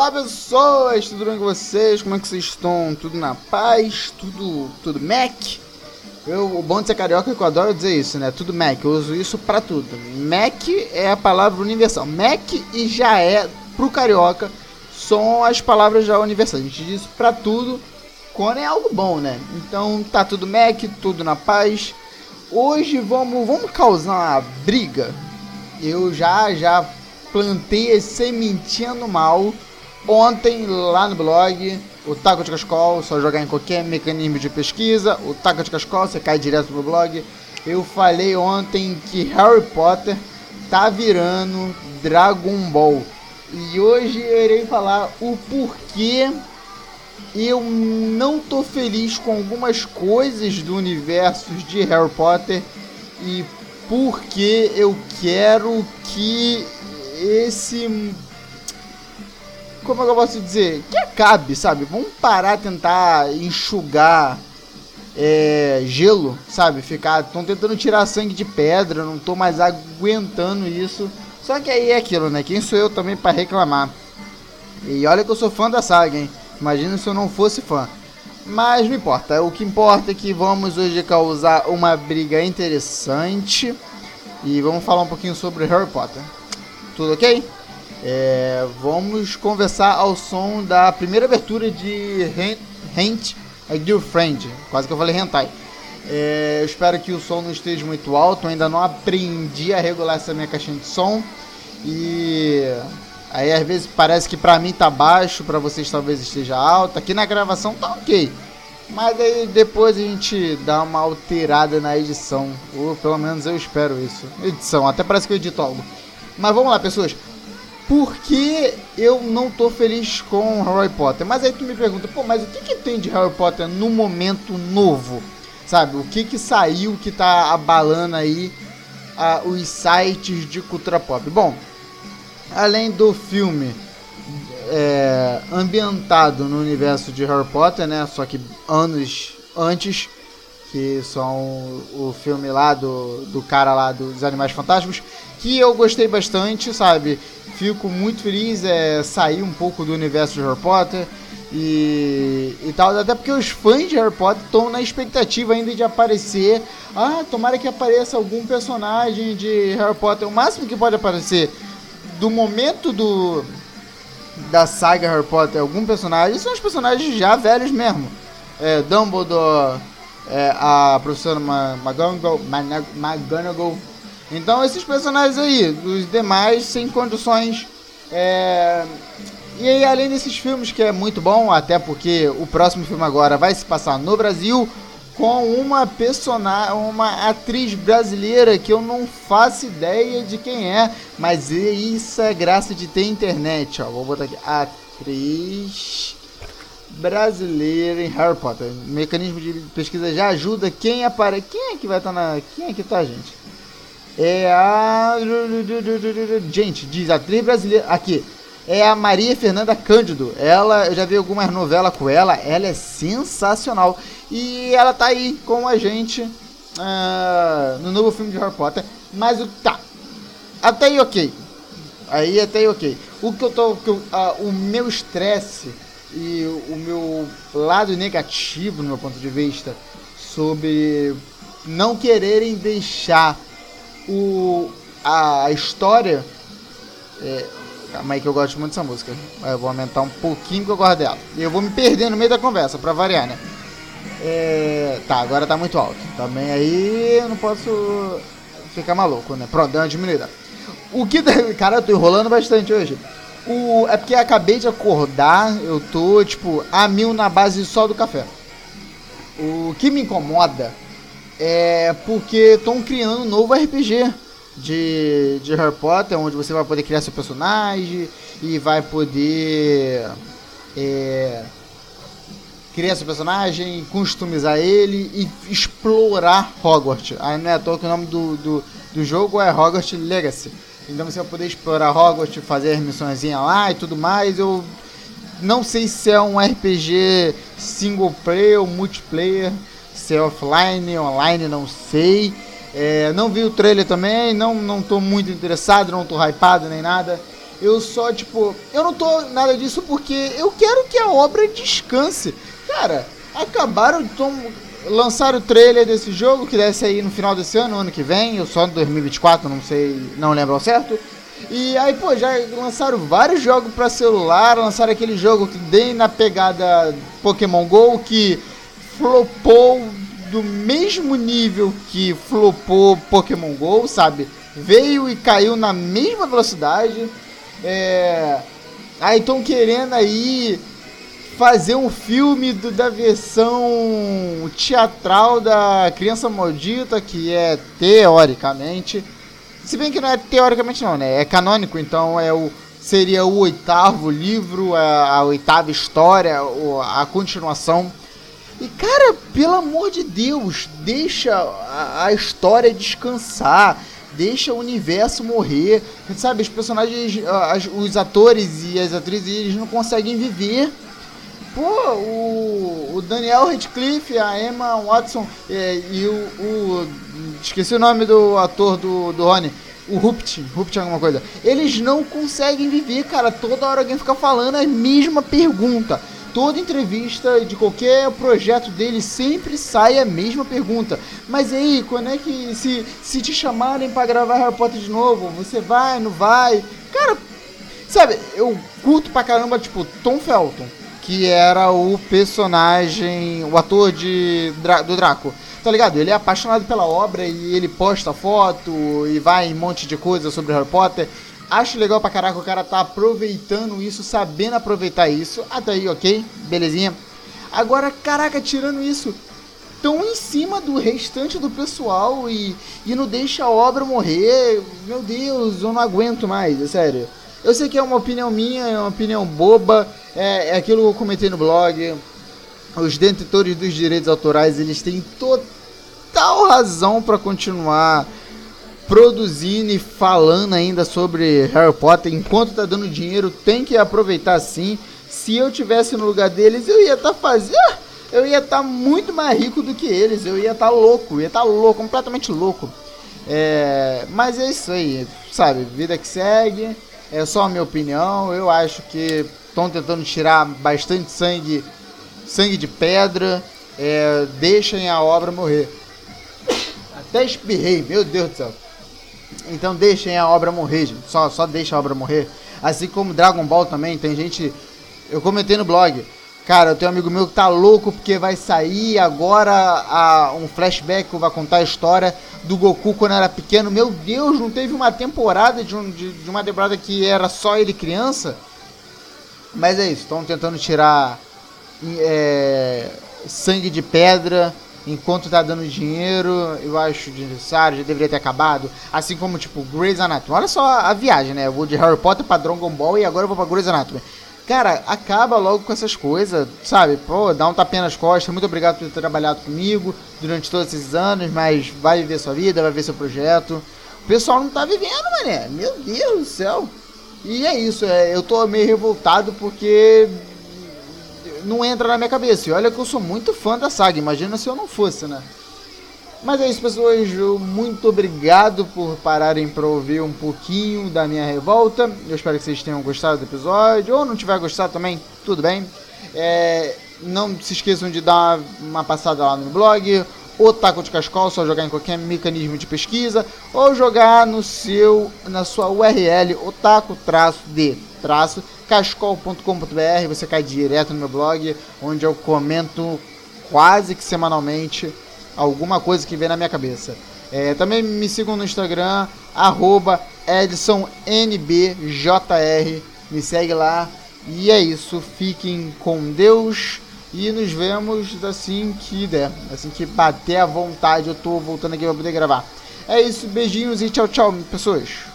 Olá pessoas, tudo bem com vocês? Como é que vocês estão? Tudo na paz? Tudo, tudo Mac? Eu, o bom de ser carioca é que eu adoro dizer isso, né? Tudo Mac, eu uso isso pra tudo. Mac é a palavra universal. Mac e já é, pro carioca, são as palavras já universais. A gente diz pra tudo quando é algo bom, né? Então tá tudo Mac, tudo na paz. Hoje vamos, vamos causar uma briga. Eu já já plantei a sementinha no mal ontem lá no blog. O Taco de Cascol, só jogar em qualquer mecanismo de pesquisa. O Taco de Cascol, você cai direto no blog. Eu falei ontem que Harry Potter tá virando Dragon Ball. E hoje eu irei falar o porquê eu não tô feliz com algumas coisas do universo de Harry Potter e porque eu quero que esse como eu posso dizer? Que acabe, sabe? Vamos parar tentar enxugar é, gelo, sabe? Ficar. Estão tentando tirar sangue de pedra, não tô mais aguentando isso. Só que aí é aquilo, né? Quem sou eu também para reclamar? E olha que eu sou fã da saga, hein? Imagina se eu não fosse fã. Mas não importa, o que importa é que vamos hoje causar uma briga interessante e vamos falar um pouquinho sobre Harry Potter. Tudo ok? É, vamos conversar ao som da primeira abertura de Hint a Girlfriend. Quase que eu falei hentai. É, eu espero que o som não esteja muito alto. Eu ainda não aprendi a regular essa minha caixinha de som. E aí às vezes parece que pra mim tá baixo, pra vocês talvez esteja alto. Aqui na gravação tá ok. Mas aí depois a gente dá uma alterada na edição. Ou pelo menos eu espero isso. Edição, até parece que eu edito algo. Mas vamos lá, pessoas por que eu não tô feliz com Harry Potter. Mas aí tu me pergunta, pô, mas o que, que tem de Harry Potter no momento novo? Sabe, o que que saiu que tá abalando aí os sites de cultura pop? Bom, além do filme é, ambientado no universo de Harry Potter, né? Só que anos antes, que são o filme lá do, do cara lá dos Animais Fantásticos, que eu gostei bastante, sabe? Fico muito feliz é sair um pouco do universo de Harry Potter e, e tal, até porque os fãs de Harry Potter estão na expectativa ainda de aparecer. Ah, tomara que apareça algum personagem de Harry Potter, o máximo que pode aparecer do momento do da saga Harry Potter, algum personagem, são os personagens já velhos mesmo. É, Dumbledore, é, a professora McGonagall, McGonagall então esses personagens aí, os demais sem condições. É... E aí, além desses filmes que é muito bom, até porque o próximo filme agora vai se passar no Brasil com uma personagem, uma atriz brasileira que eu não faço ideia de quem é, mas isso é graça de ter internet, ó. Vou botar aqui, atriz brasileira em Harry Potter. Mecanismo de pesquisa já ajuda quem aparece. Quem é que vai estar tá na. Quem é que tá, gente? é a. Gente, diz atriz brasileira. Aqui. É a Maria Fernanda Cândido. Ela, eu já vi algumas novelas com ela. Ela é sensacional. E ela tá aí com a gente uh, no novo filme de Harry Potter. Mas o. Tá. Até aí ok. Aí até aí ok. O que eu tô. Que eu, uh, o meu estresse e o meu lado negativo, no meu ponto de vista, sobre não quererem deixar o, a história. É, calma aí que eu gosto muito dessa música. Eu vou aumentar um pouquinho que eu gosto dela. E eu vou me perder no meio da conversa, pra variar, né? É, tá, agora tá muito alto. Também aí eu não posso ficar maluco, né? Pronto, deu uma diminuída. O que. Cara, eu tô enrolando bastante hoje. O, é porque acabei de acordar, eu tô, tipo, a mil na base só do café. O que me incomoda é porque estão criando um novo RPG de, de Harry Potter, onde você vai poder criar seu personagem e vai poder é, criar seu personagem, customizar ele e explorar Hogwarts. Aí não é à toa que o nome do, do, do jogo é Hogwarts Legacy. Então você vai poder explorar Hogwarts, fazer as missões lá e tudo mais. Eu não sei se é um RPG single player ou multiplayer se é offline, online, não sei. É, não vi o trailer também, não, não tô muito interessado, não tô hypado nem nada. Eu só, tipo, eu não tô nada disso porque eu quero que a obra descanse. Cara, acabaram, tom, lançaram o trailer desse jogo, que deve sair no final desse ano, ano que vem, ou só em 2024, não sei, não lembro ao certo. E aí, pô, já lançaram vários jogos para celular, lançaram aquele jogo que dei na pegada Pokémon GO, que flopou do mesmo nível que flopou Pokémon GO, sabe? Veio e caiu na mesma velocidade. É... Aí estão querendo aí fazer um filme do, da versão teatral da Criança Maldita, que é teoricamente. Se bem que não é teoricamente não, né? É canônico, então é o seria o oitavo livro, a, a oitava história, a continuação. E cara, pelo amor de Deus, deixa a, a história descansar deixa o universo morrer. Sabe, os personagens, os atores e as atrizes, eles não conseguem viver. Pô, o, o Daniel Radcliffe, a Emma Watson é, e o, o, Esqueci o nome do ator do, do Rony. O Rupt, Rupt alguma coisa. Eles não conseguem viver, cara. Toda hora alguém fica falando a mesma pergunta. Toda entrevista de qualquer projeto dele sempre sai a mesma pergunta. Mas aí, quando é que se, se te chamarem para gravar Harry Potter de novo, você vai, não vai? Cara, sabe, eu curto pra caramba, tipo, Tom Felton que era o personagem, o ator de, do Draco. Tá ligado? Ele é apaixonado pela obra e ele posta foto e vai em um monte de coisa sobre Harry Potter. Acho legal pra caraca o cara tá aproveitando isso, sabendo aproveitar isso. Até aí, ok, belezinha. Agora, caraca, tirando isso, tão em cima do restante do pessoal e, e não deixa a obra morrer. Meu Deus, eu não aguento mais, é sério. Eu sei que é uma opinião minha, é uma opinião boba, é, é aquilo que eu comentei no blog. Os detentores dos direitos autorais, eles têm total razão para continuar produzindo e falando ainda sobre Harry Potter. Enquanto tá dando dinheiro, tem que aproveitar sim. Se eu tivesse no lugar deles, eu ia estar tá fazendo. Eu ia estar tá muito mais rico do que eles. Eu ia estar tá louco, ia estar tá louco, completamente louco. É, mas é isso aí, sabe? Vida que segue. É só a minha opinião. Eu acho que estão tentando tirar bastante sangue, sangue de pedra. É, deixem a obra morrer. Até espirrei, meu Deus do céu. Então deixem a obra morrer, gente. Só, só deixa a obra morrer. Assim como Dragon Ball também, tem gente. Eu comentei no blog. Cara, eu tenho um amigo meu que tá louco porque vai sair agora a, um flashback que vai contar a história do Goku quando era pequeno. Meu Deus, não teve uma temporada de, um, de, de uma temporada que era só ele criança? Mas é isso, estão tentando tirar é, sangue de pedra enquanto tá dando dinheiro. Eu acho desnecessário, já deveria ter acabado. Assim como, tipo, Grey's Anatomy. Olha só a viagem, né? Eu vou de Harry Potter pra Dragon Ball e agora eu vou pra Grey's Anatomy. Cara, acaba logo com essas coisas, sabe? Pô, dá um tapinha nas costas. Muito obrigado por ter trabalhado comigo durante todos esses anos, mas vai viver sua vida, vai ver seu projeto. O pessoal não tá vivendo, mané. Meu Deus do céu. E é isso, é, eu tô meio revoltado porque não entra na minha cabeça. E olha que eu sou muito fã da saga, imagina se eu não fosse, né? Mas é isso, pessoas. Muito obrigado por pararem para ouvir um pouquinho da minha revolta. Eu espero que vocês tenham gostado do episódio. Ou não tiver gostado também, tudo bem. É, não se esqueçam de dar uma passada lá no blog. Otaku de Cascol, só jogar em qualquer mecanismo de pesquisa. Ou jogar no seu, na sua URL otaku-de cascol.com.br. Você cai direto no meu blog, onde eu comento quase que semanalmente alguma coisa que vem na minha cabeça. É, também me sigam no Instagram, EdsonNBJR. Me segue lá. E é isso. Fiquem com Deus. E nos vemos assim que der. Assim que bater a vontade. Eu tô voltando aqui pra poder gravar. É isso. Beijinhos e tchau, tchau, pessoas.